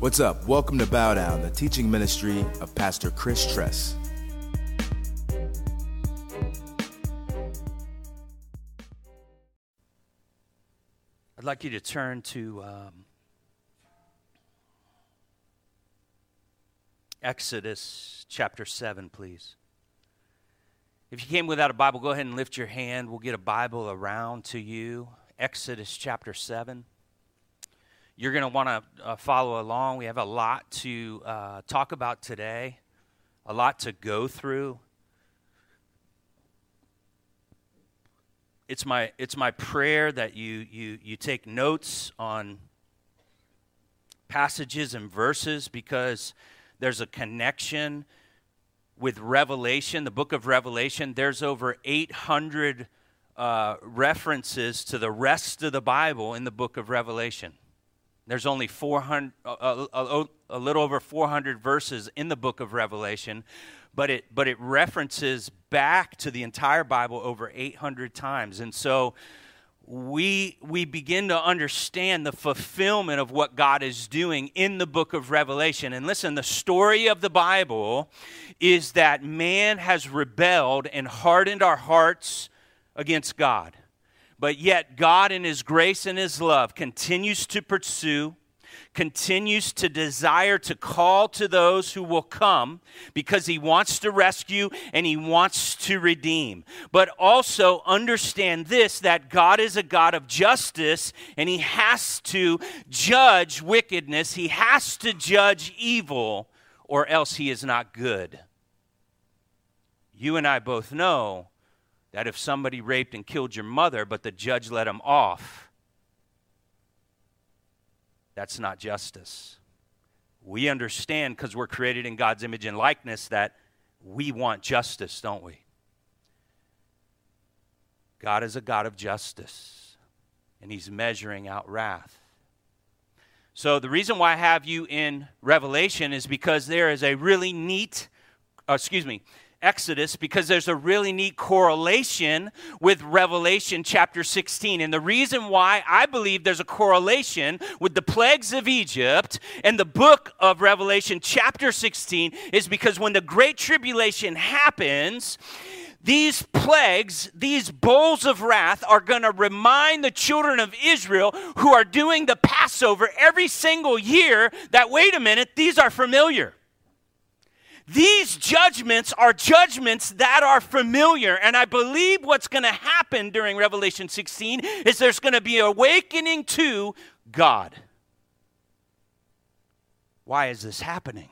What's up? Welcome to Bow Down, the teaching ministry of Pastor Chris Tress. I'd like you to turn to um, Exodus chapter 7, please. If you came without a Bible, go ahead and lift your hand. We'll get a Bible around to you. Exodus chapter 7. You're going to want to uh, follow along. We have a lot to uh, talk about today, a lot to go through. It's my, it's my prayer that you, you, you take notes on passages and verses because there's a connection with Revelation, the book of Revelation, there's over 800 uh, references to the rest of the Bible in the book of Revelation. There's only 400, a, uh, a, uh, uh, a, little over 400 verses in the book of Revelation, but it, but it references back to the entire Bible over 800 times. And so we, we begin to understand the fulfillment of what God is doing in the book of Revelation. And listen, the story of the Bible is that man has rebelled and hardened our hearts against God. But yet, God, in His grace and His love, continues to pursue continues to desire to call to those who will come because he wants to rescue and he wants to redeem. But also understand this that God is a God of justice and he has to judge wickedness, he has to judge evil, or else he is not good. You and I both know that if somebody raped and killed your mother, but the judge let him off, that's not justice. We understand because we're created in God's image and likeness that we want justice, don't we? God is a God of justice, and He's measuring out wrath. So, the reason why I have you in Revelation is because there is a really neat, uh, excuse me, Exodus because there's a really neat correlation with Revelation chapter 16. And the reason why I believe there's a correlation with the plagues of Egypt and the book of Revelation chapter 16 is because when the Great Tribulation happens, these plagues, these bowls of wrath, are going to remind the children of Israel who are doing the Passover every single year that, wait a minute, these are familiar. These judgments are judgments that are familiar. And I believe what's going to happen during Revelation 16 is there's going to be awakening to God. Why is this happening?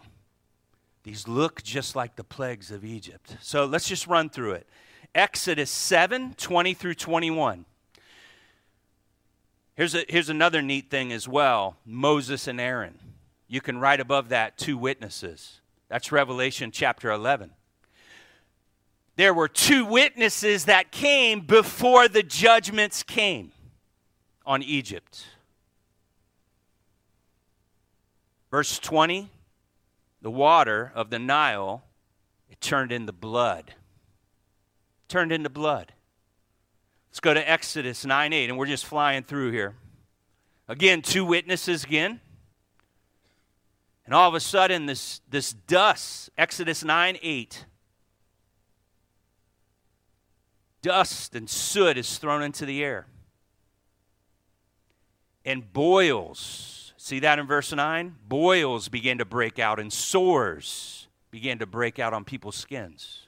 These look just like the plagues of Egypt. So let's just run through it. Exodus 7 20 through 21. Here's, a, here's another neat thing as well Moses and Aaron. You can write above that two witnesses. That's Revelation chapter 11. There were two witnesses that came before the judgments came on Egypt. Verse 20 the water of the Nile it turned into blood. Turned into blood. Let's go to Exodus 9 8, and we're just flying through here. Again, two witnesses again. And all of a sudden, this, this dust, Exodus 9 8, dust and soot is thrown into the air. And boils, see that in verse 9? Boils begin to break out, and sores began to break out on people's skins.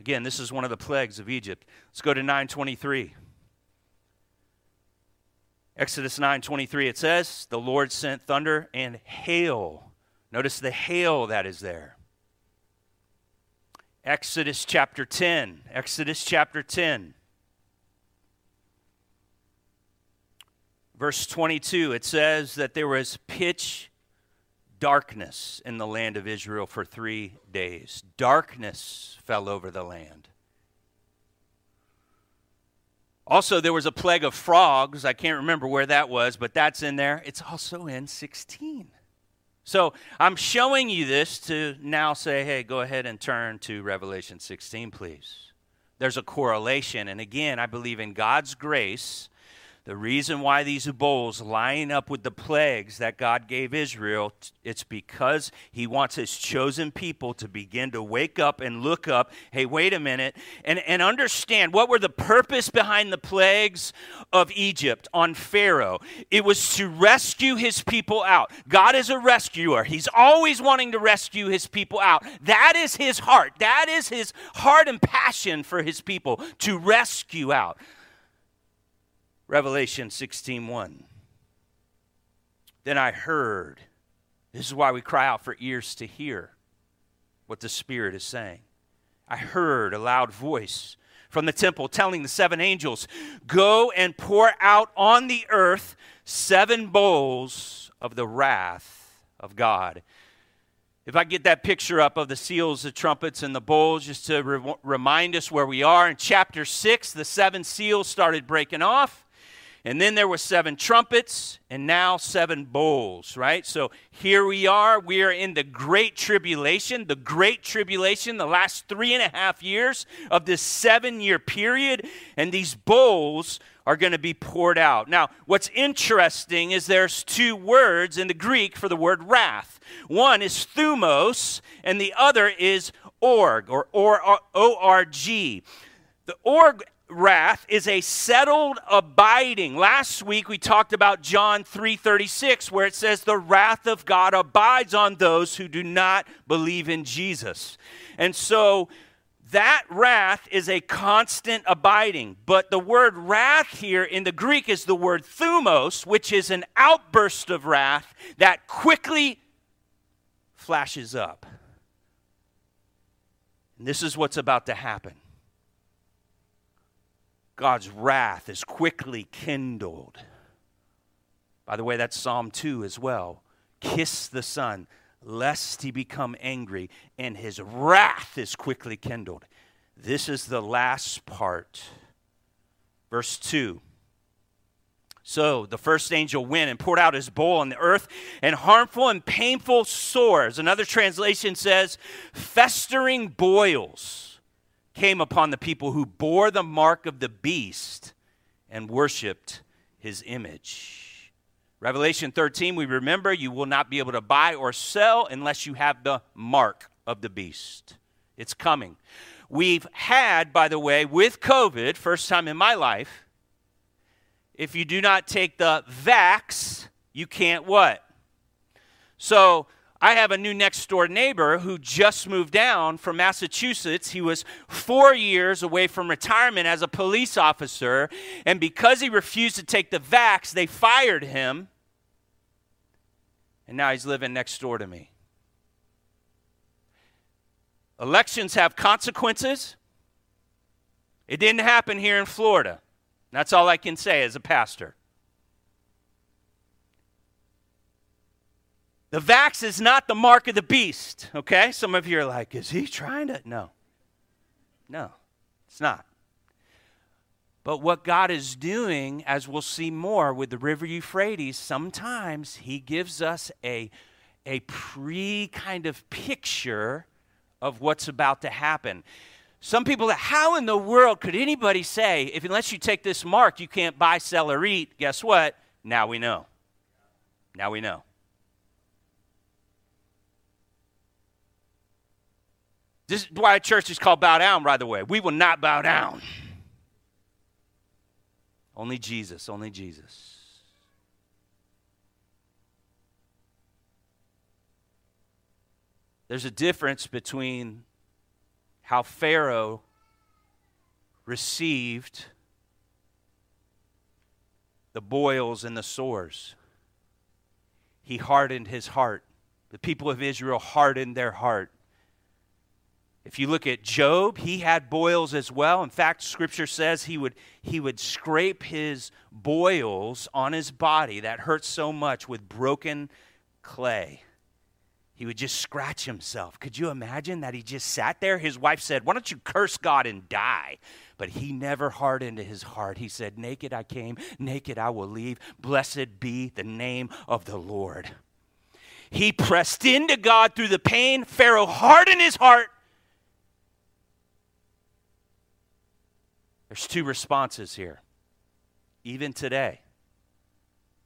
Again, this is one of the plagues of Egypt. Let's go to 923. Exodus 9:23 it says, "The Lord sent thunder and hail." Notice the hail that is there. Exodus chapter 10. Exodus chapter 10. Verse 22, it says that there was pitch darkness in the land of Israel for three days. Darkness fell over the land. Also, there was a plague of frogs. I can't remember where that was, but that's in there. It's also in 16. So I'm showing you this to now say, hey, go ahead and turn to Revelation 16, please. There's a correlation. And again, I believe in God's grace The reason why these bowls line up with the plagues that God gave Israel, it's because he wants his chosen people to begin to wake up and look up. Hey, wait a minute, and, and understand what were the purpose behind the plagues of Egypt on Pharaoh. It was to rescue his people out. God is a rescuer. He's always wanting to rescue his people out. That is his heart. That is his heart and passion for his people to rescue out. Revelation 16:1. Then I heard. This is why we cry out for ears to hear what the Spirit is saying. I heard a loud voice from the temple telling the seven angels, Go and pour out on the earth seven bowls of the wrath of God. If I get that picture up of the seals, the trumpets, and the bowls, just to re- remind us where we are. In chapter 6, the seven seals started breaking off. And then there were seven trumpets, and now seven bowls, right? So here we are. We are in the Great Tribulation, the Great Tribulation, the last three and a half years of this seven year period. And these bowls are going to be poured out. Now, what's interesting is there's two words in the Greek for the word wrath. One is thumos, and the other is org, or O-R-G. The org wrath is a settled abiding. Last week we talked about John 3:36 where it says the wrath of God abides on those who do not believe in Jesus. And so that wrath is a constant abiding. But the word wrath here in the Greek is the word thumos, which is an outburst of wrath that quickly flashes up. And this is what's about to happen. God's wrath is quickly kindled. By the way, that's Psalm 2 as well. Kiss the Son, lest he become angry, and his wrath is quickly kindled. This is the last part. Verse 2. So the first angel went and poured out his bowl on the earth, and harmful and painful sores. Another translation says, festering boils came upon the people who bore the mark of the beast and worshiped his image. Revelation 13, we remember you will not be able to buy or sell unless you have the mark of the beast. It's coming. We've had, by the way, with COVID, first time in my life, if you do not take the vax, you can't what? So I have a new next door neighbor who just moved down from Massachusetts. He was four years away from retirement as a police officer, and because he refused to take the vax, they fired him, and now he's living next door to me. Elections have consequences. It didn't happen here in Florida. That's all I can say as a pastor. The vax is not the mark of the beast, okay? Some of you are like, is he trying to? No. No, it's not. But what God is doing, as we'll see more with the River Euphrates, sometimes He gives us a, a pre kind of picture of what's about to happen. Some people, how in the world could anybody say, if unless you take this mark, you can't buy, sell, or eat? Guess what? Now we know. Now we know. This is why a church is called Bow Down, by the way. We will not bow down. Only Jesus, only Jesus. There's a difference between how Pharaoh received the boils and the sores. He hardened his heart. The people of Israel hardened their heart. If you look at Job, he had boils as well. In fact, scripture says he would, he would scrape his boils on his body that hurt so much with broken clay. He would just scratch himself. Could you imagine that he just sat there? His wife said, Why don't you curse God and die? But he never hardened his heart. He said, Naked I came, naked I will leave. Blessed be the name of the Lord. He pressed into God through the pain. Pharaoh hardened his heart There's two responses here. even today.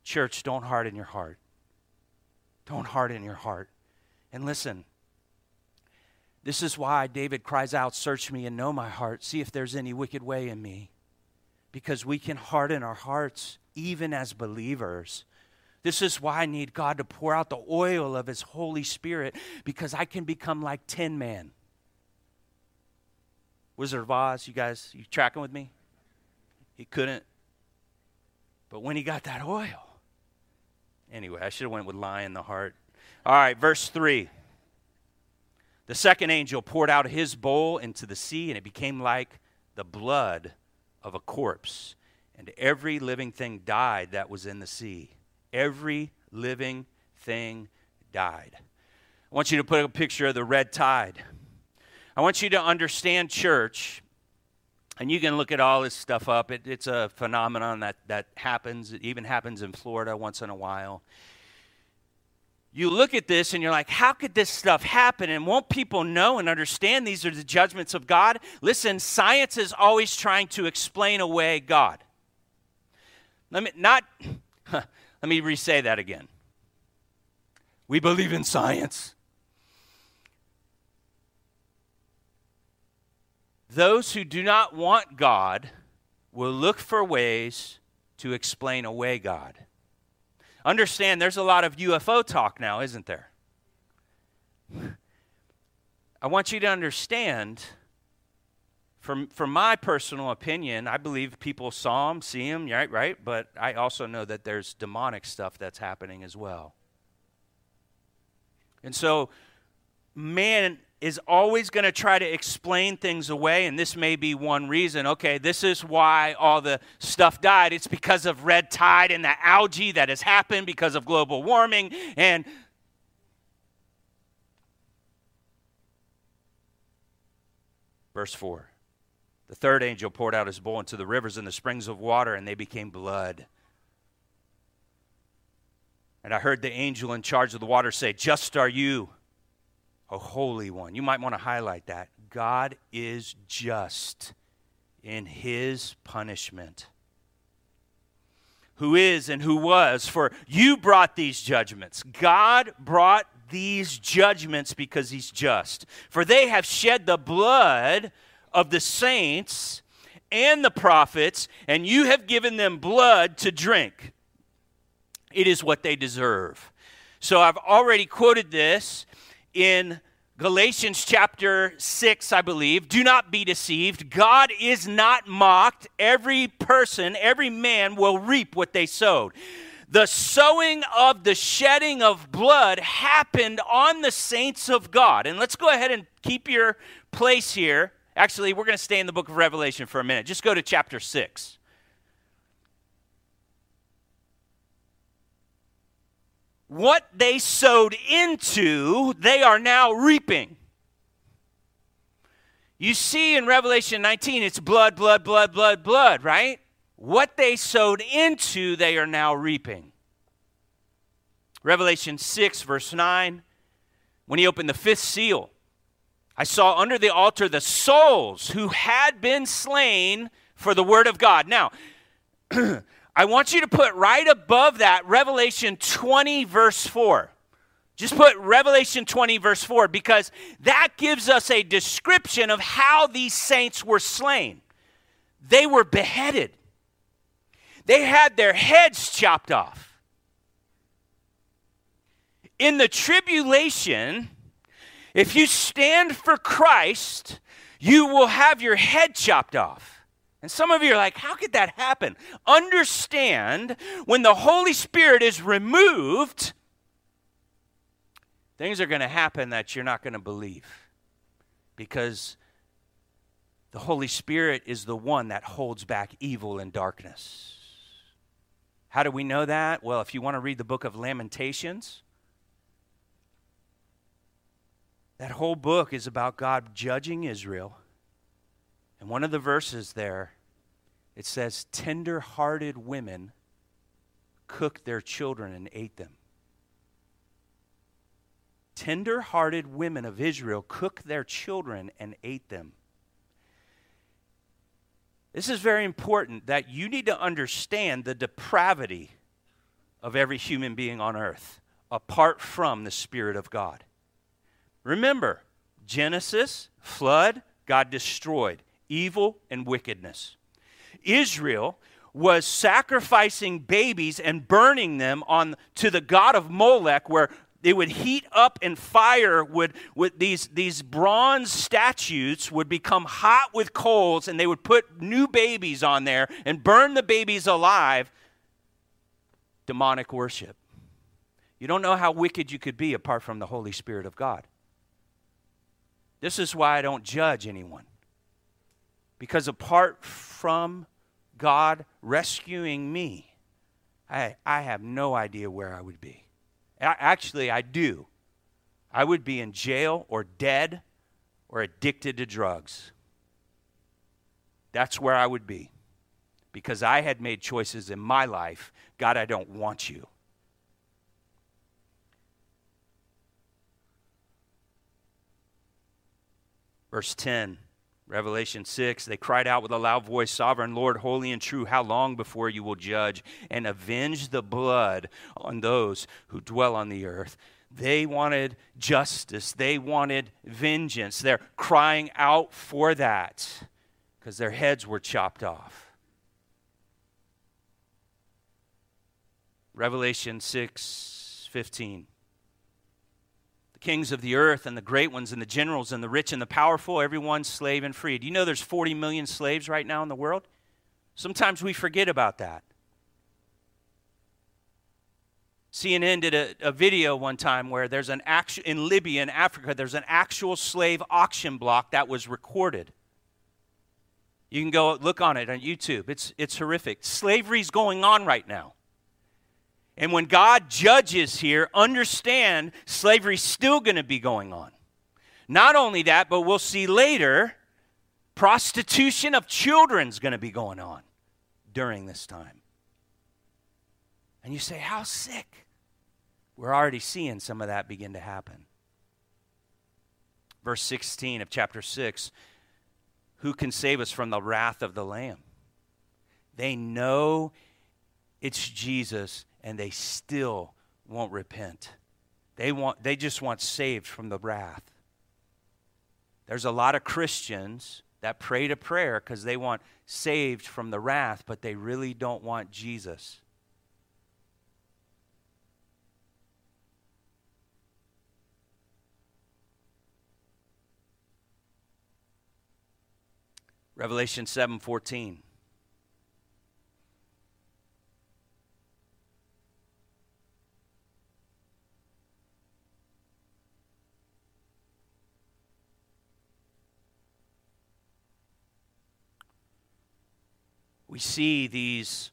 Church, don't harden your heart. Don't harden your heart. And listen, this is why David cries out, Search me and know my heart. See if there's any wicked way in me. Because we can harden our hearts even as believers. This is why I need God to pour out the oil of His Holy Spirit because I can become like Tin Man. Wizard of Oz, you guys, you tracking with me? He couldn't. But when he got that oil, anyway, I should have went with lion the heart. All right, verse 3. The second angel poured out his bowl into the sea, and it became like the blood of a corpse. And every living thing died that was in the sea. Every living thing died. I want you to put a picture of the red tide. I want you to understand, church, and you can look at all this stuff up. It, it's a phenomenon that, that happens. It even happens in Florida once in a while you look at this and you're like, how could this stuff happen? And won't people know and understand these are the judgments of God? Listen, science is always trying to explain away God. Let me not let me re-say that again. We believe in science. Those who do not want God will look for ways to explain away God. Understand there's a lot of UFO talk now, isn't there? I want you to understand, from, from my personal opinion, I believe people saw him, see him, right, right? But I also know that there's demonic stuff that's happening as well. And so, man is always going to try to explain things away, and this may be one reason. Okay, this is why all the stuff died. It's because of red tide and the algae that has happened because of global warming. And verse 4 The third angel poured out his bowl into the rivers and the springs of water, and they became blood. And I heard the angel in charge of the water say, Just are you a holy one. You might want to highlight that. God is just in his punishment. Who is and who was, for you brought these judgments. God brought these judgments because he's just. For they have shed the blood of the saints and the prophets, and you have given them blood to drink. It is what they deserve. So I've already quoted this in Galatians chapter 6, I believe. Do not be deceived. God is not mocked. Every person, every man will reap what they sowed. The sowing of the shedding of blood happened on the saints of God. And let's go ahead and keep your place here. Actually, we're going to stay in the book of Revelation for a minute. Just go to chapter 6. What they sowed into, they are now reaping. You see in Revelation 19, it's blood, blood, blood, blood, blood, right? What they sowed into, they are now reaping. Revelation 6, verse 9, when he opened the fifth seal, I saw under the altar the souls who had been slain for the word of God. Now, I want you to put right above that Revelation 20, verse 4. Just put Revelation 20, verse 4, because that gives us a description of how these saints were slain. They were beheaded, they had their heads chopped off. In the tribulation, if you stand for Christ, you will have your head chopped off. And some of you are like, how could that happen? Understand when the Holy Spirit is removed, things are going to happen that you're not going to believe. Because the Holy Spirit is the one that holds back evil and darkness. How do we know that? Well, if you want to read the book of Lamentations, that whole book is about God judging Israel and one of the verses there, it says, Tender hearted women cooked their children and ate them. Tender hearted women of Israel cooked their children and ate them. This is very important that you need to understand the depravity of every human being on earth apart from the Spirit of God. Remember, Genesis, flood, God destroyed evil and wickedness. Israel was sacrificing babies and burning them on to the god of Molech where they would heat up and fire would with these these bronze statues would become hot with coals and they would put new babies on there and burn the babies alive. Demonic worship. You don't know how wicked you could be apart from the holy spirit of god. This is why i don't judge anyone because apart from god rescuing me i, I have no idea where i would be Actually, I do. I would be in jail or dead or addicted to drugs. That's where I would be because I had made choices in my life. God, I don't want you. Verse 10. Revelation 6, they cried out with a loud voice, Sovereign Lord, holy and true, how long before you will judge and avenge the blood on those who dwell on the earth? They wanted justice, they wanted vengeance. They're crying out for that because their heads were chopped off. Revelation 6 15 kings of the earth and the great ones and the generals and the rich and the powerful, everyone slave and free. Do you know there's 40 million slaves right now in the world? Sometimes we forget about that. CNN did a, a video one time where there's an action in Libya in Africa, there's an actual slave auction block that was recorded. You can go look on it on YouTube. It's, it's horrific. Slavery's going on right now. And when God judges here, understand slavery's still going to be going on. Not only that, but we'll see later, prostitution of children's going to be going on during this time. And you say, How sick? We're already seeing some of that begin to happen. Verse 16 of chapter 6 Who can save us from the wrath of the Lamb? They know it's Jesus and they still won't repent. They, want, they just want saved from the wrath. There's a lot of Christians that pray to prayer because they want saved from the wrath, but they really don't want Jesus. Revelation 7:14 we see these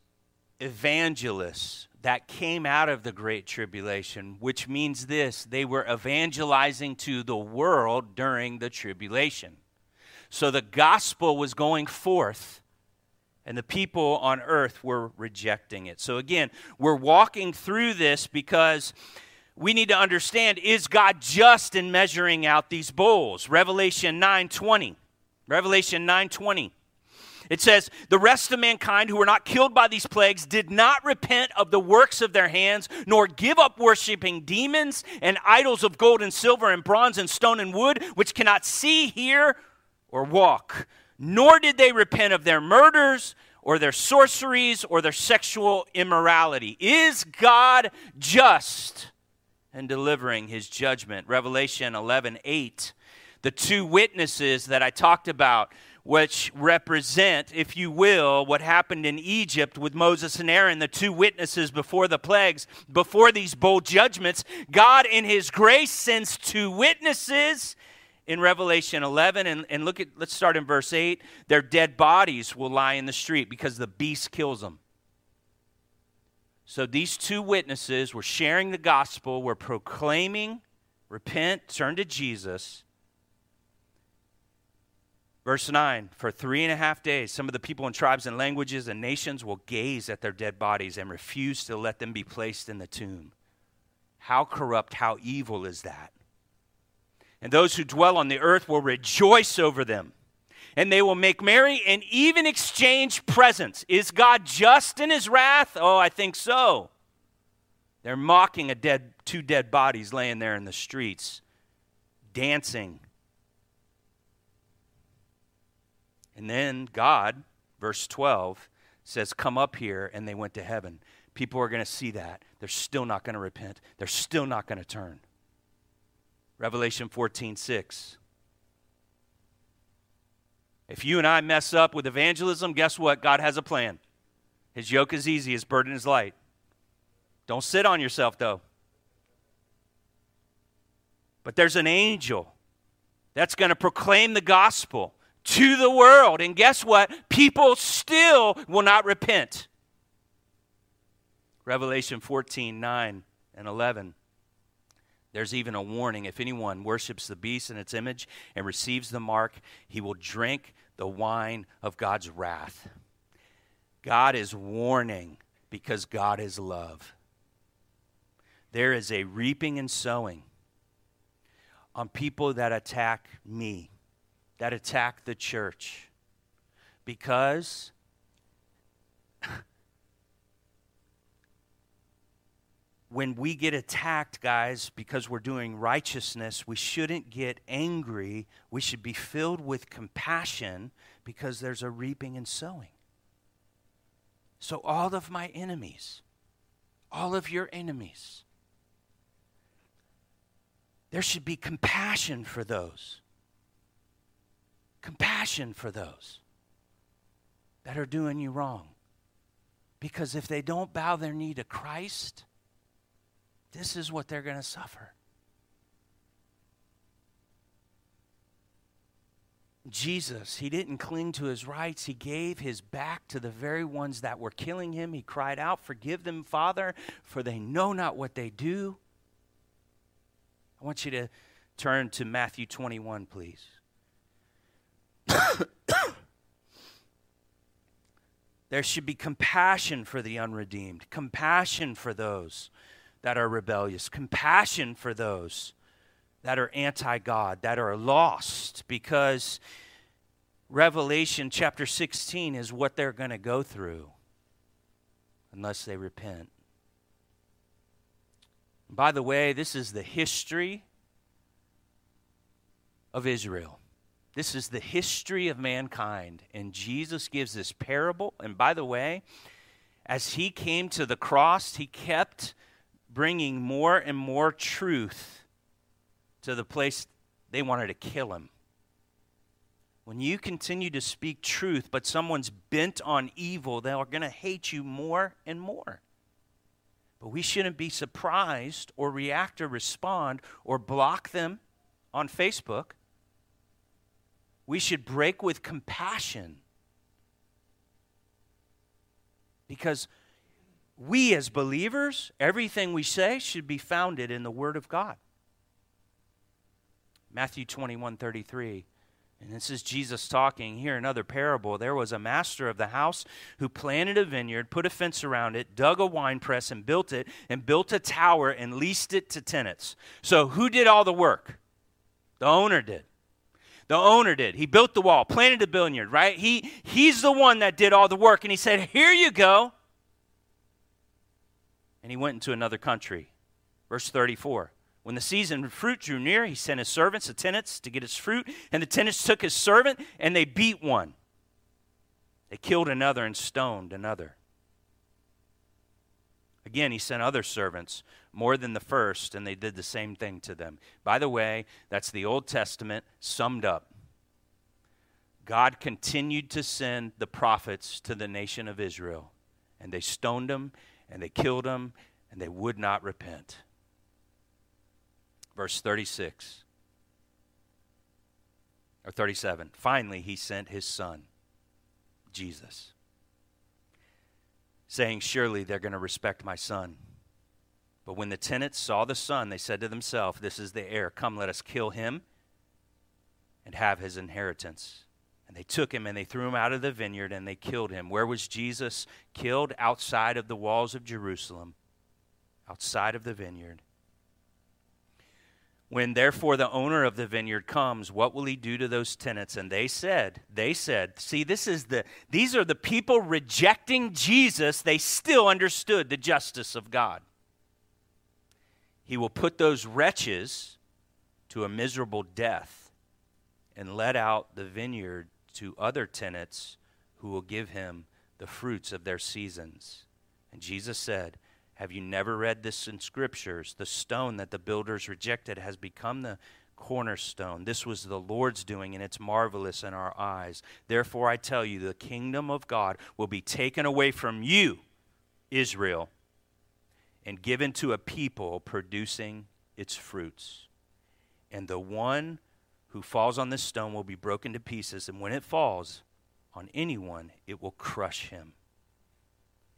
evangelists that came out of the Great Tribulation, which means this they were evangelizing to the world during the tribulation. So the gospel was going forth, and the people on earth were rejecting it. So again, we're walking through this because we need to understand is God just in measuring out these bowls? Revelation 9:20. Revelation 9:20. It says, The rest of mankind who were not killed by these plagues did not repent of the works of their hands, nor give up worshiping demons and idols of gold and silver and bronze and stone and wood, which cannot see, hear, or walk. Nor did they repent of their murders or their sorceries or their sexual immorality. Is God just in delivering his judgment? Revelation 11 8. The two witnesses that I talked about which represent, if you will, what happened in Egypt with Moses and Aaron, the two witnesses before the plagues, before these bold judgments. God, in His grace, sends two witnesses in Revelation 11. And, and look at, let's start in verse 8. Their dead bodies will lie in the street because the beast kills them. So these two witnesses were sharing the gospel, were proclaiming, repent, turn to Jesus Verse 9 For three and a half days, some of the people and tribes and languages and nations will gaze at their dead bodies and refuse to let them be placed in the tomb. How corrupt, how evil is that? And those who dwell on the earth will rejoice over them and they will make merry and even exchange presents. Is God just in his wrath? Oh, I think so. They're mocking a dead, two dead bodies laying there in the streets, dancing. And then God, verse 12, says, Come up here, and they went to heaven. People are going to see that. They're still not going to repent, they're still not going to turn. Revelation 14, 6. If you and I mess up with evangelism, guess what? God has a plan. His yoke is easy, his burden is light. Don't sit on yourself, though. But there's an angel that's going to proclaim the gospel to the world. And guess what? People still will not repent. Revelation 14 9 and 11. There's even a warning if anyone worships the beast and its image and receives the mark, he will drink the wine of God's wrath. God is warning because God is love. There is a reaping and sowing on people that attack me, that attack the church, because when we get attacked, guys, because we're doing righteousness, we shouldn't get angry. We should be filled with compassion because there's a reaping and sowing. So, all of my enemies, all of your enemies, there should be compassion for those. Compassion for those that are doing you wrong. Because if they don't bow their knee to Christ, this is what they're going to suffer. Jesus, he didn't cling to his rights. He gave his back to the very ones that were killing him. He cried out, Forgive them, Father, for they know not what they do. I want you to turn to Matthew 21, please. there should be compassion for the unredeemed, compassion for those that are rebellious, compassion for those that are anti God, that are lost, because Revelation chapter 16 is what they're going to go through unless they repent. By the way, this is the history of Israel. This is the history of mankind. And Jesus gives this parable. And by the way, as he came to the cross, he kept bringing more and more truth to the place they wanted to kill him. When you continue to speak truth, but someone's bent on evil, they are going to hate you more and more. But we shouldn't be surprised or react or respond or block them on Facebook. We should break with compassion. Because we as believers, everything we say should be founded in the Word of God. Matthew 21 33. And this is Jesus talking here, another parable. There was a master of the house who planted a vineyard, put a fence around it, dug a wine press, and built it, and built a tower and leased it to tenants. So, who did all the work? The owner did. The owner did. He built the wall, planted the vineyard, right? He, he's the one that did all the work. And he said, Here you go and he went into another country. Verse 34. When the season of fruit drew near, he sent his servants, the tenants, to get his fruit, and the tenants took his servant and they beat one. They killed another and stoned another. Again, he sent other servants, more than the first, and they did the same thing to them. By the way, that's the Old Testament summed up. God continued to send the prophets to the nation of Israel, and they stoned them and they killed them, and they would not repent. Verse 36 or 37. Finally, he sent his son, Jesus, saying, Surely they're going to respect my son. But when the tenants saw the son, they said to themselves, This is the heir. Come, let us kill him and have his inheritance. And they took him and they threw him out of the vineyard and they killed him. Where was Jesus killed? Outside of the walls of Jerusalem, outside of the vineyard. When therefore the owner of the vineyard comes, what will he do to those tenants? And they said, they said, see, this is the these are the people rejecting Jesus. They still understood the justice of God. He will put those wretches to a miserable death and let out the vineyard to other tenants who will give him the fruits of their seasons. And Jesus said, have you never read this in scriptures? The stone that the builders rejected has become the cornerstone. This was the Lord's doing, and it's marvelous in our eyes. Therefore, I tell you, the kingdom of God will be taken away from you, Israel, and given to a people producing its fruits. And the one who falls on this stone will be broken to pieces, and when it falls on anyone, it will crush him.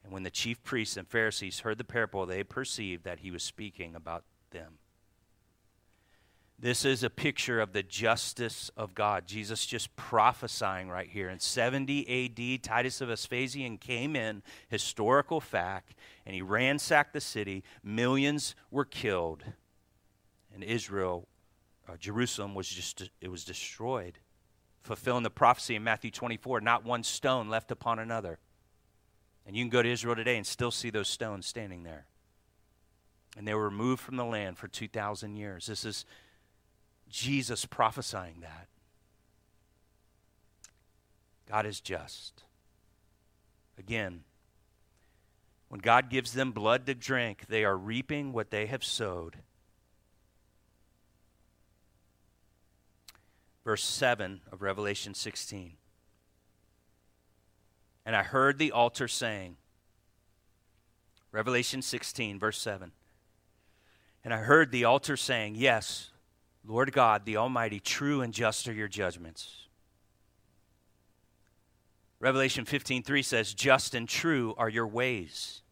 And when the chief priests and Pharisees heard the parable, they perceived that he was speaking about them. This is a picture of the justice of God. Jesus just prophesying right here. In 70 AD, Titus of Vespasian came in, historical fact, and he ransacked the city. Millions were killed. And Israel, uh, Jerusalem, was just, it was destroyed. Fulfilling the prophecy in Matthew 24, not one stone left upon another. And you can go to Israel today and still see those stones standing there. And they were removed from the land for 2,000 years. This is Jesus prophesying that. God is just. Again, when God gives them blood to drink, they are reaping what they have sowed. Verse 7 of Revelation 16. And I heard the altar saying, Revelation 16, verse 7. And I heard the altar saying, Yes, Lord God, the Almighty, true and just are your judgments. Revelation 15:3 says, "Just and true are your ways."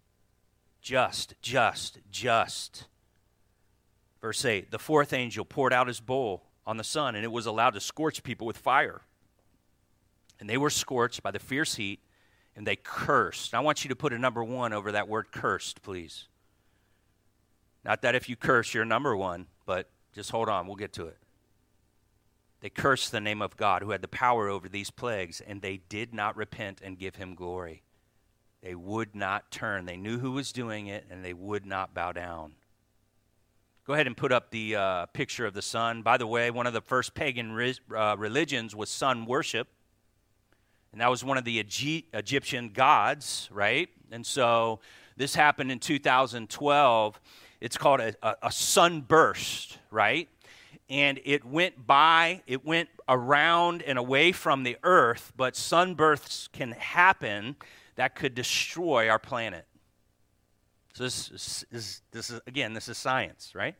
Just, just, just. Verse 8, the fourth angel poured out his bowl on the sun, and it was allowed to scorch people with fire. And they were scorched by the fierce heat, and they cursed. I want you to put a number one over that word cursed, please. Not that if you curse, you're number one, but just hold on, we'll get to it. They cursed the name of God who had the power over these plagues, and they did not repent and give him glory. They would not turn. They knew who was doing it, and they would not bow down. Go ahead and put up the uh, picture of the sun. By the way, one of the first pagan re- uh, religions was sun worship. And that was one of the Egyptian gods, right? And so this happened in 2012. It's called a, a, a sunburst, right? And it went by, it went around and away from the earth, but sunbursts can happen that could destroy our planet. So this is, is, this is again, this is science, right?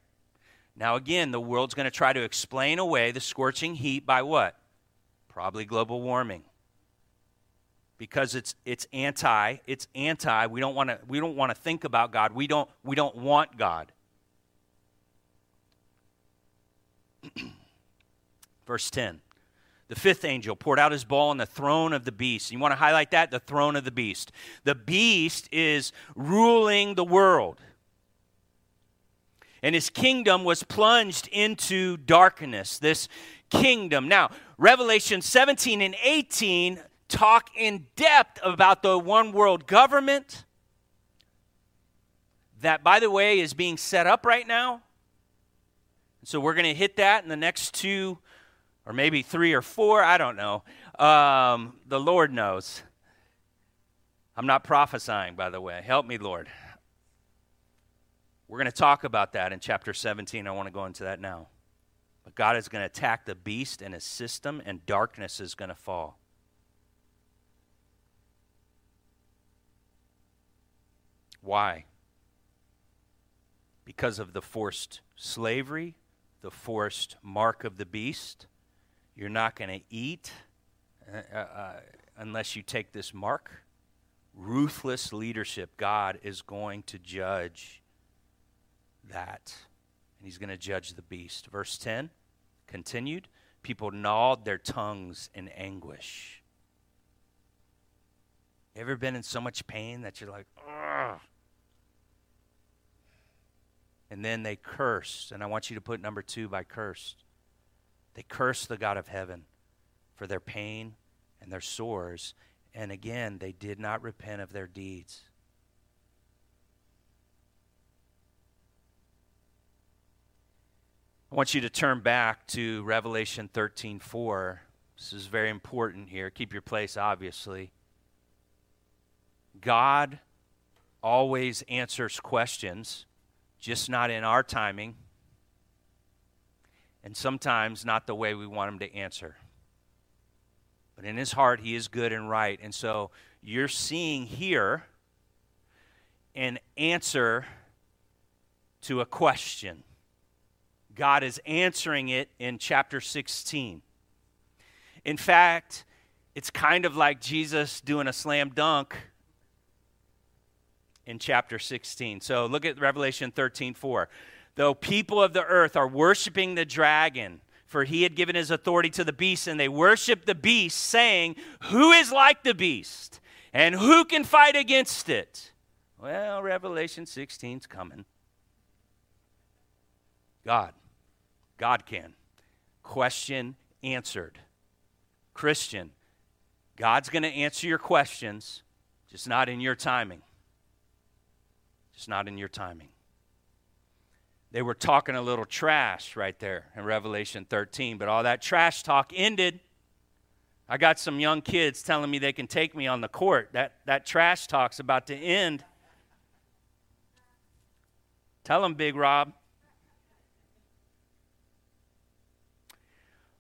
Now again, the world's going to try to explain away the scorching heat by what? Probably global warming because it's it's anti it's anti we don't want to we don't want to think about god. We don't we don't want god. Verse 10 the fifth angel poured out his ball on the throne of the beast. You want to highlight that? The throne of the beast. The beast is ruling the world. And his kingdom was plunged into darkness this kingdom. Now revelation 17 and 18 talk in depth about the one world government that, by the way, is being set up right now. So we're going to hit that in the next two, or maybe three or four. I don't know. Um, the Lord knows. I'm not prophesying, by the way. Help me, Lord. We're going to talk about that in chapter 17. I want to go into that now. But God is going to attack the beast and his system, and darkness is going to fall. Why? Because of the forced slavery, the forced mark of the beast. You're not going to eat uh, uh, uh, unless you take this mark. Ruthless leadership. God is going to judge that. And he's going to judge the beast. Verse 10 continued. People gnawed their tongues in anguish. Ever been in so much pain that you're like, ugh? And then they cursed. And I want you to put number two by cursed. They cursed the God of heaven for their pain and their sores. And again, they did not repent of their deeds. I want you to turn back to Revelation 13 4. This is very important here. Keep your place, obviously. God always answers questions, just not in our timing, and sometimes not the way we want Him to answer. But in His heart, He is good and right. And so you're seeing here an answer to a question. God is answering it in chapter 16. In fact, it's kind of like Jesus doing a slam dunk in chapter 16. So look at Revelation 13 4. Though people of the earth are worshiping the dragon, for he had given his authority to the beast, and they worship the beast, saying, Who is like the beast? And who can fight against it? Well, Revelation 16's coming. God. God can. Question answered. Christian, God's going to answer your questions, just not in your timing. Just not in your timing. They were talking a little trash right there in Revelation 13, but all that trash talk ended. I got some young kids telling me they can take me on the court. That, that trash talk's about to end. Tell them, Big Rob.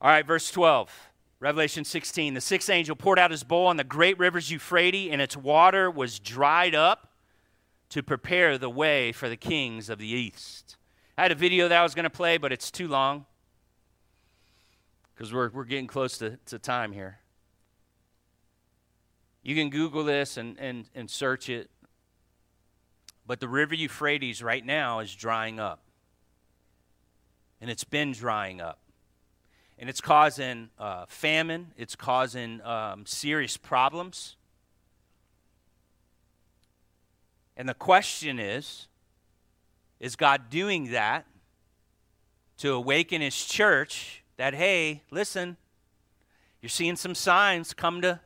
All right, verse 12. Revelation 16. The sixth angel poured out his bowl on the great rivers Euphrates, and its water was dried up to prepare the way for the kings of the east. I had a video that I was going to play, but it's too long because we're, we're getting close to, to time here. You can Google this and, and, and search it. But the river Euphrates right now is drying up. And it's been drying up and it's causing uh, famine, it's causing um, serious problems. And the question is is God doing that to awaken his church that, hey, listen, you're seeing some signs come to,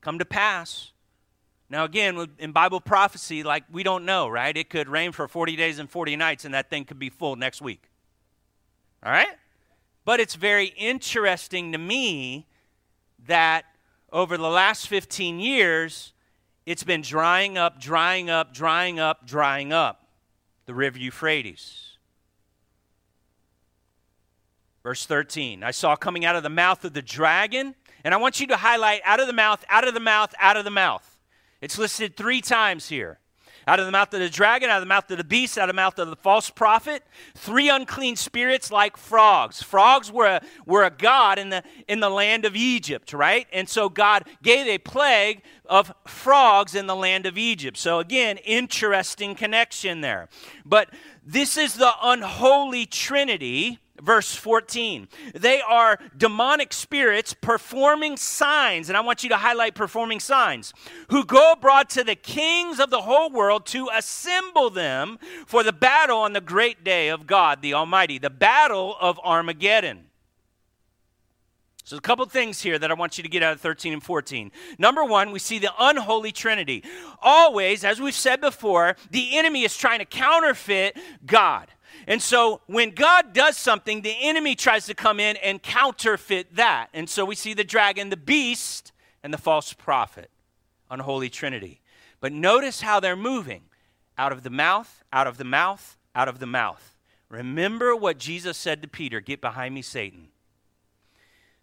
come to pass? Now, again, in Bible prophecy, like we don't know, right? It could rain for 40 days and 40 nights, and that thing could be full next week. All right? But it's very interesting to me that over the last 15 years, it's been drying up, drying up, drying up, drying up. The river Euphrates. Verse 13 I saw coming out of the mouth of the dragon, and I want you to highlight out of the mouth, out of the mouth, out of the mouth. It's listed three times here out of the mouth of the dragon, out of the mouth of the beast, out of the mouth of the false prophet. Three unclean spirits like frogs. Frogs were a, were a god in the, in the land of Egypt, right? And so God gave a plague of frogs in the land of Egypt. So again, interesting connection there. But this is the unholy trinity verse 14. They are demonic spirits performing signs, and I want you to highlight performing signs, who go abroad to the kings of the whole world to assemble them for the battle on the great day of God the Almighty, the battle of Armageddon. So, a couple things here that I want you to get out of 13 and 14. Number one, we see the unholy trinity. Always, as we've said before, the enemy is trying to counterfeit God. And so when God does something, the enemy tries to come in and counterfeit that. And so we see the dragon, the beast, and the false prophet, unholy trinity. But notice how they're moving out of the mouth, out of the mouth, out of the mouth. Remember what Jesus said to Peter Get behind me, Satan.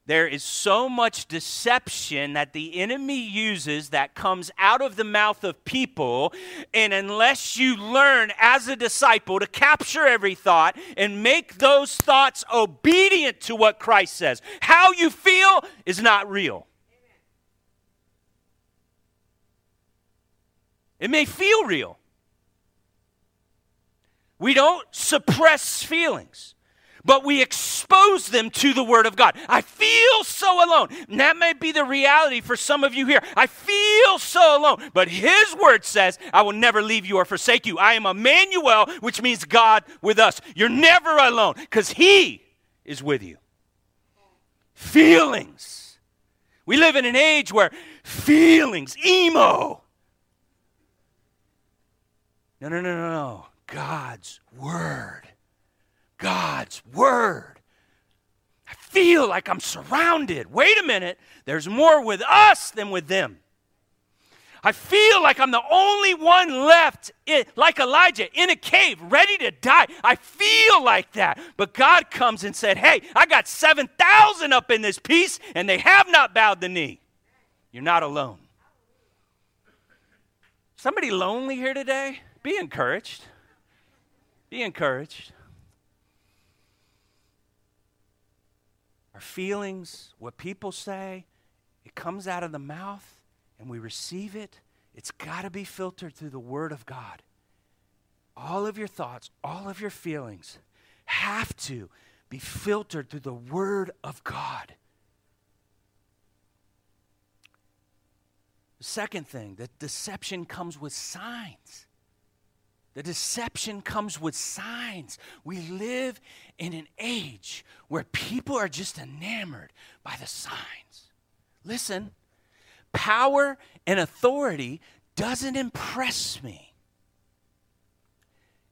There is so much deception that the enemy uses that comes out of the mouth of people. And unless you learn as a disciple to capture every thought and make those thoughts obedient to what Christ says, how you feel is not real. It may feel real. We don't suppress feelings. But we expose them to the Word of God. I feel so alone. And that may be the reality for some of you here. I feel so alone. But His Word says, I will never leave you or forsake you. I am Emmanuel, which means God with us. You're never alone because He is with you. Feelings. We live in an age where feelings, emo. No, no, no, no, no. God's Word God's Word. I feel like I'm surrounded. Wait a minute, there's more with us than with them. I feel like I'm the only one left, in, like Elijah, in a cave, ready to die. I feel like that. But God comes and said, Hey, I got 7,000 up in this piece, and they have not bowed the knee. You're not alone. Somebody lonely here today? Be encouraged. Be encouraged. Our feelings, what people say, it comes out of the mouth and we receive it. It's got to be filtered through the Word of God. All of your thoughts, all of your feelings have to be filtered through the Word of God. The second thing, that deception comes with signs. The deception comes with signs. We live in an age where people are just enamored by the signs. Listen, power and authority doesn't impress me.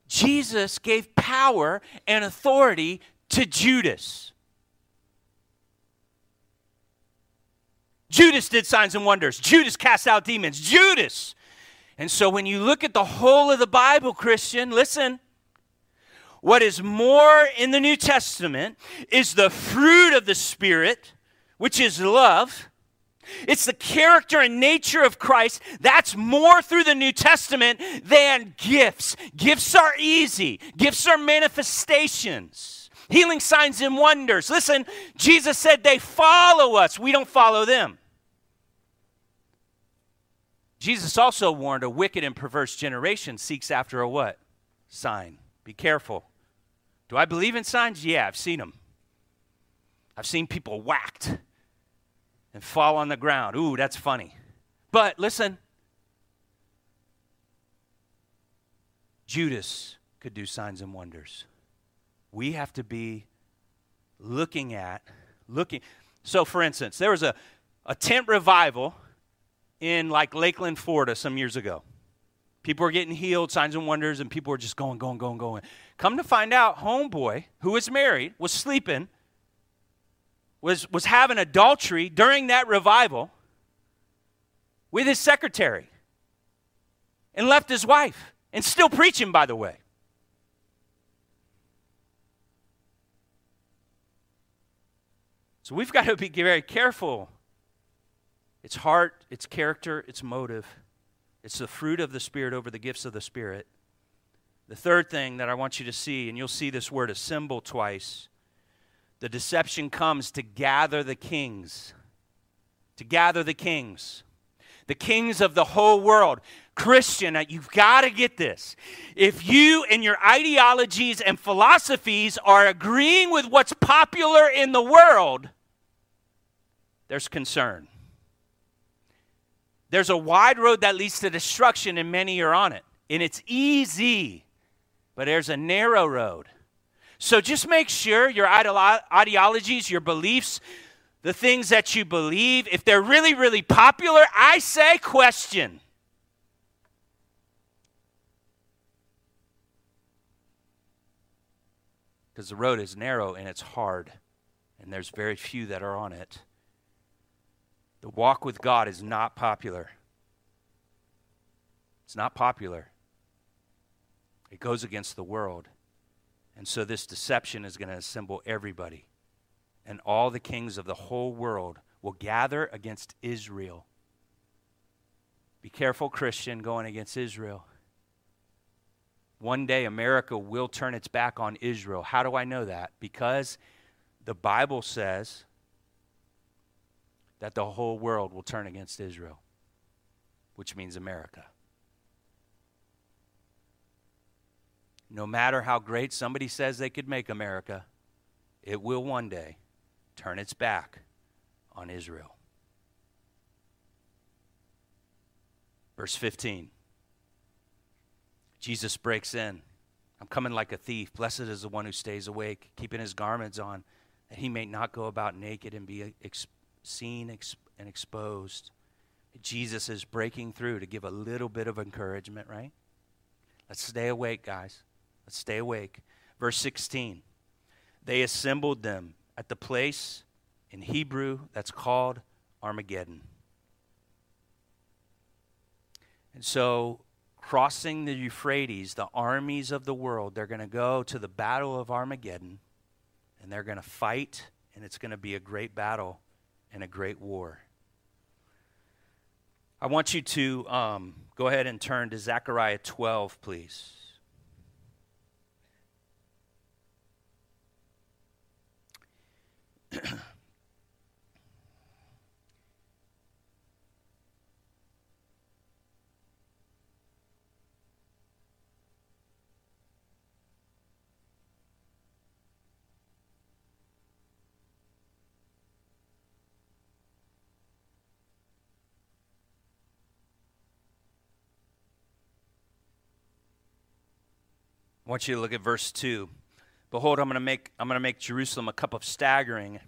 Jesus gave power and authority to Judas. Judas did signs and wonders. Judas cast out demons. Judas and so when you look at the whole of the Bible, Christian, listen. What is more in the New Testament is the fruit of the Spirit, which is love. It's the character and nature of Christ. That's more through the New Testament than gifts. Gifts are easy, gifts are manifestations, healing signs and wonders. Listen, Jesus said they follow us, we don't follow them. Jesus also warned a wicked and perverse generation seeks after a what? Sign. Be careful. Do I believe in signs? Yeah, I've seen them. I've seen people whacked and fall on the ground. Ooh, that's funny. But listen, Judas could do signs and wonders. We have to be looking at, looking. So, for instance, there was a, a tent revival in like Lakeland, Florida, some years ago. People were getting healed, signs and wonders, and people were just going, going, going, going. Come to find out, homeboy, who was married, was sleeping, was, was having adultery during that revival with his secretary and left his wife and still preaching, by the way. So we've got to be very careful it's heart, it's character, it's motive. It's the fruit of the Spirit over the gifts of the Spirit. The third thing that I want you to see, and you'll see this word assemble twice the deception comes to gather the kings. To gather the kings. The kings of the whole world. Christian, you've got to get this. If you and your ideologies and philosophies are agreeing with what's popular in the world, there's concern. There's a wide road that leads to destruction, and many are on it. And it's easy, but there's a narrow road. So just make sure your ideologies, your beliefs, the things that you believe, if they're really, really popular, I say question. Because the road is narrow and it's hard, and there's very few that are on it. The walk with God is not popular. It's not popular. It goes against the world. And so this deception is going to assemble everybody. And all the kings of the whole world will gather against Israel. Be careful, Christian, going against Israel. One day America will turn its back on Israel. How do I know that? Because the Bible says that the whole world will turn against Israel, which means America. No matter how great somebody says they could make America, it will one day turn its back on Israel. Verse 15 Jesus breaks in. I'm coming like a thief. Blessed is the one who stays awake, keeping his garments on, that he may not go about naked and be ex- seen ex- and exposed. Jesus is breaking through to give a little bit of encouragement, right? Let's stay awake, guys. Let's stay awake. Verse 16 They assembled them at the place in Hebrew that's called Armageddon. And so, crossing the Euphrates, the armies of the world, they're going to go to the battle of Armageddon and they're going to fight, and it's going to be a great battle and a great war. I want you to um, go ahead and turn to Zechariah 12, please. I want you to look at verse 2. Behold, I'm going to make I'm going to make Jerusalem a cup of staggering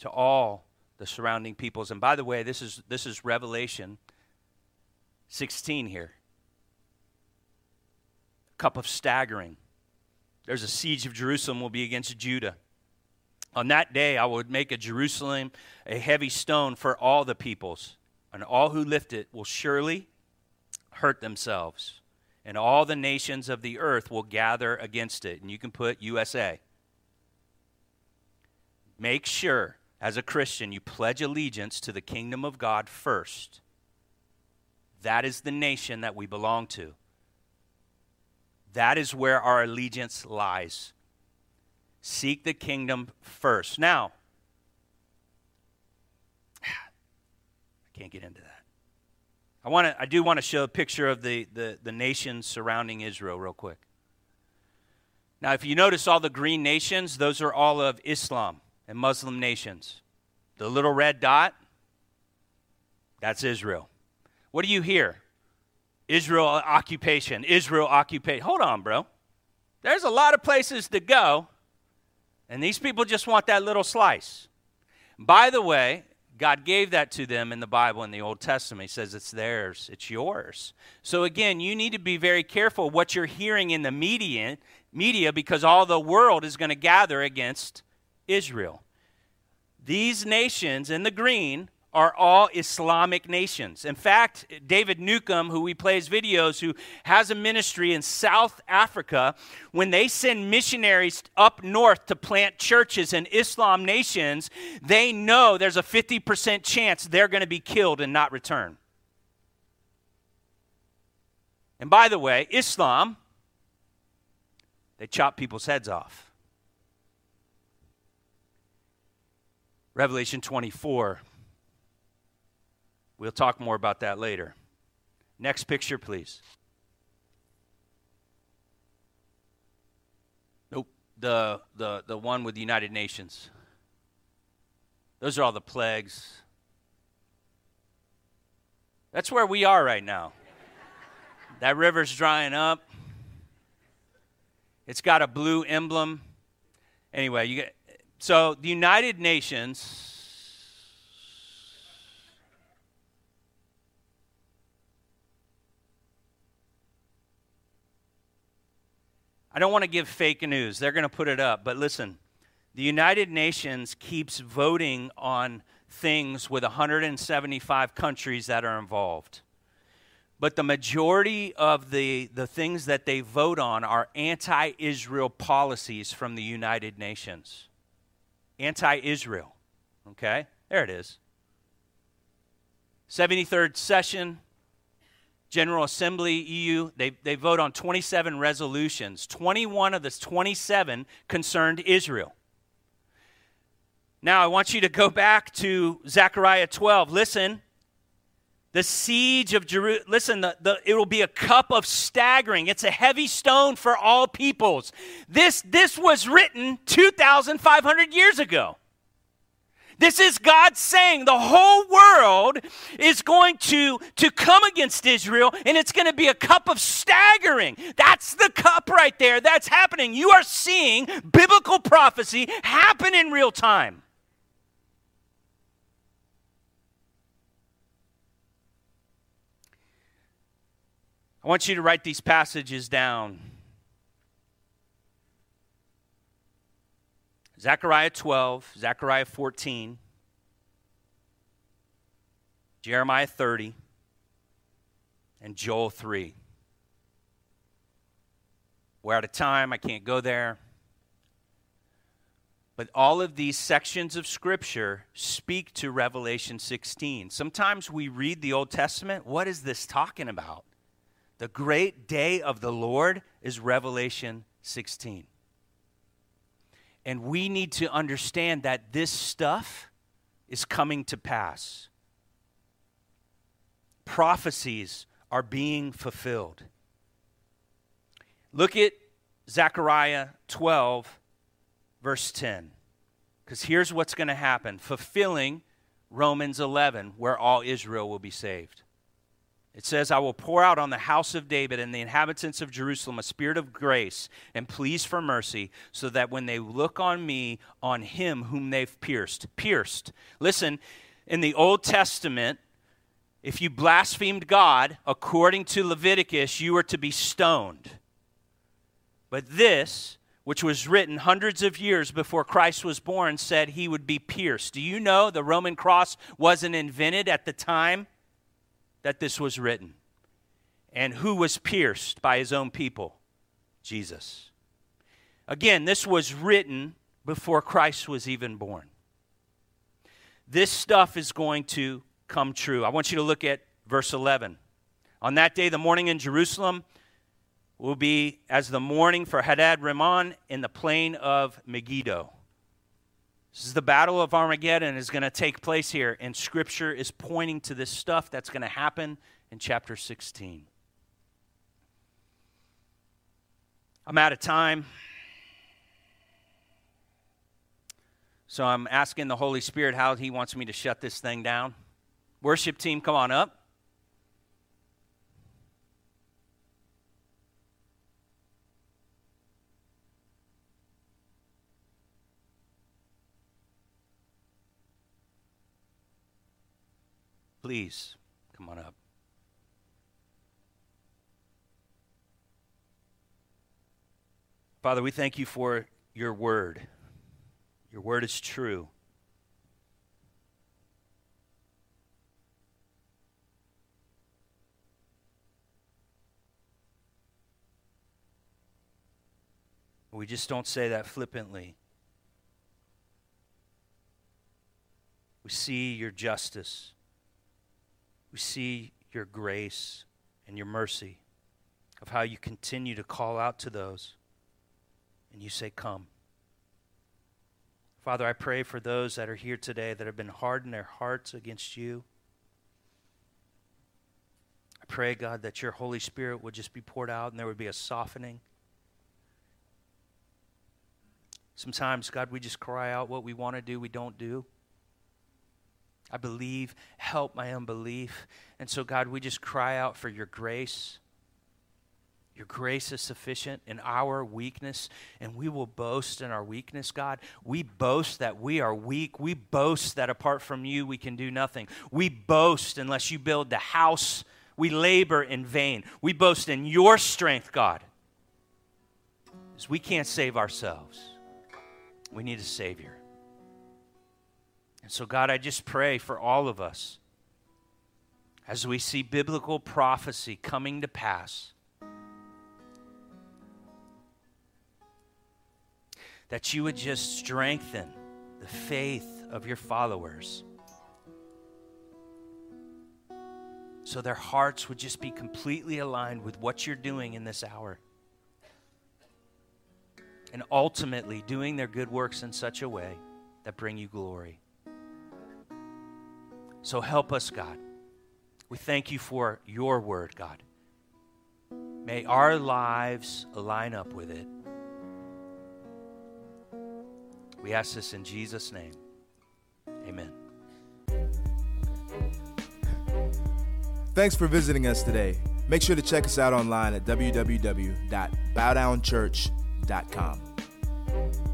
to all the surrounding peoples. And by the way, this is this is Revelation 16 here. Cup of staggering. There's a siege of Jerusalem will be against Judah. On that day I would make a Jerusalem a heavy stone for all the peoples, and all who lift it will surely hurt themselves and all the nations of the earth will gather against it. And you can put USA. Make sure, as a Christian, you pledge allegiance to the kingdom of God first. That is the nation that we belong to. That is where our allegiance lies. Seek the kingdom first. Now, I can't get into that. I, wanna, I do want to show a picture of the, the, the nations surrounding Israel, real quick. Now, if you notice all the green nations, those are all of Islam and Muslim nations. The little red dot, that's Israel. What do you hear? Israel occupation, Israel occupation. Hold on, bro. There's a lot of places to go, and these people just want that little slice. By the way, God gave that to them in the Bible in the Old Testament. He says it's theirs, it's yours. So again, you need to be very careful what you're hearing in the media, media because all the world is going to gather against Israel. These nations in the green are all Islamic nations. In fact, David Newcomb, who we play his videos, who has a ministry in South Africa, when they send missionaries up north to plant churches in Islam nations, they know there's a 50% chance they're going to be killed and not return. And by the way, Islam, they chop people's heads off. Revelation 24 We'll talk more about that later. Next picture, please. Nope. The, the, the one with the United Nations. Those are all the plagues. That's where we are right now. that river's drying up. It's got a blue emblem. Anyway, you get so the United Nations I don't want to give fake news. They're going to put it up. But listen, the United Nations keeps voting on things with 175 countries that are involved. But the majority of the, the things that they vote on are anti Israel policies from the United Nations. Anti Israel. Okay? There it is. 73rd session, General Assembly, EU, they, they vote on 27 resolutions. 21 of the 27 concerned Israel. Now, I want you to go back to Zechariah 12. Listen, The siege of Jerusalem, listen, the, the, it will be a cup of staggering. It's a heavy stone for all peoples. This, this was written 2,500 years ago. This is God saying the whole world is going to, to come against Israel and it's going to be a cup of staggering. That's the cup right there. That's happening. You are seeing biblical prophecy happen in real time. I want you to write these passages down. Zechariah 12, Zechariah 14, Jeremiah 30, and Joel 3. We're out of time. I can't go there. But all of these sections of Scripture speak to Revelation 16. Sometimes we read the Old Testament. What is this talking about? The great day of the Lord is Revelation 16. And we need to understand that this stuff is coming to pass. Prophecies are being fulfilled. Look at Zechariah 12, verse 10. Because here's what's going to happen fulfilling Romans 11, where all Israel will be saved. It says, I will pour out on the house of David and the inhabitants of Jerusalem a spirit of grace and pleas for mercy, so that when they look on me, on him whom they've pierced, pierced. Listen, in the Old Testament, if you blasphemed God, according to Leviticus, you were to be stoned. But this, which was written hundreds of years before Christ was born, said he would be pierced. Do you know the Roman cross wasn't invented at the time? That this was written. And who was pierced by his own people? Jesus. Again, this was written before Christ was even born. This stuff is going to come true. I want you to look at verse 11. On that day, the mourning in Jerusalem will be as the mourning for Hadad Rimmon in the plain of Megiddo. This is the battle of Armageddon is going to take place here, and Scripture is pointing to this stuff that's going to happen in chapter 16. I'm out of time. So I'm asking the Holy Spirit how He wants me to shut this thing down. Worship team, come on up. Please come on up. Father, we thank you for your word. Your word is true. We just don't say that flippantly. We see your justice. We see your grace and your mercy of how you continue to call out to those and you say, Come. Father, I pray for those that are here today that have been hardened their hearts against you. I pray, God, that your Holy Spirit would just be poured out and there would be a softening. Sometimes, God, we just cry out what we want to do, we don't do. I believe, help my unbelief. And so, God, we just cry out for your grace. Your grace is sufficient in our weakness, and we will boast in our weakness, God. We boast that we are weak. We boast that apart from you, we can do nothing. We boast unless you build the house, we labor in vain. We boast in your strength, God, because we can't save ourselves. We need a Savior. And so, God, I just pray for all of us as we see biblical prophecy coming to pass. That you would just strengthen the faith of your followers. So their hearts would just be completely aligned with what you're doing in this hour. And ultimately doing their good works in such a way that bring you glory. So help us, God. We thank you for your word, God. May our lives line up with it. We ask this in Jesus' name. Amen. Thanks for visiting us today. Make sure to check us out online at www.bowdownchurch.com.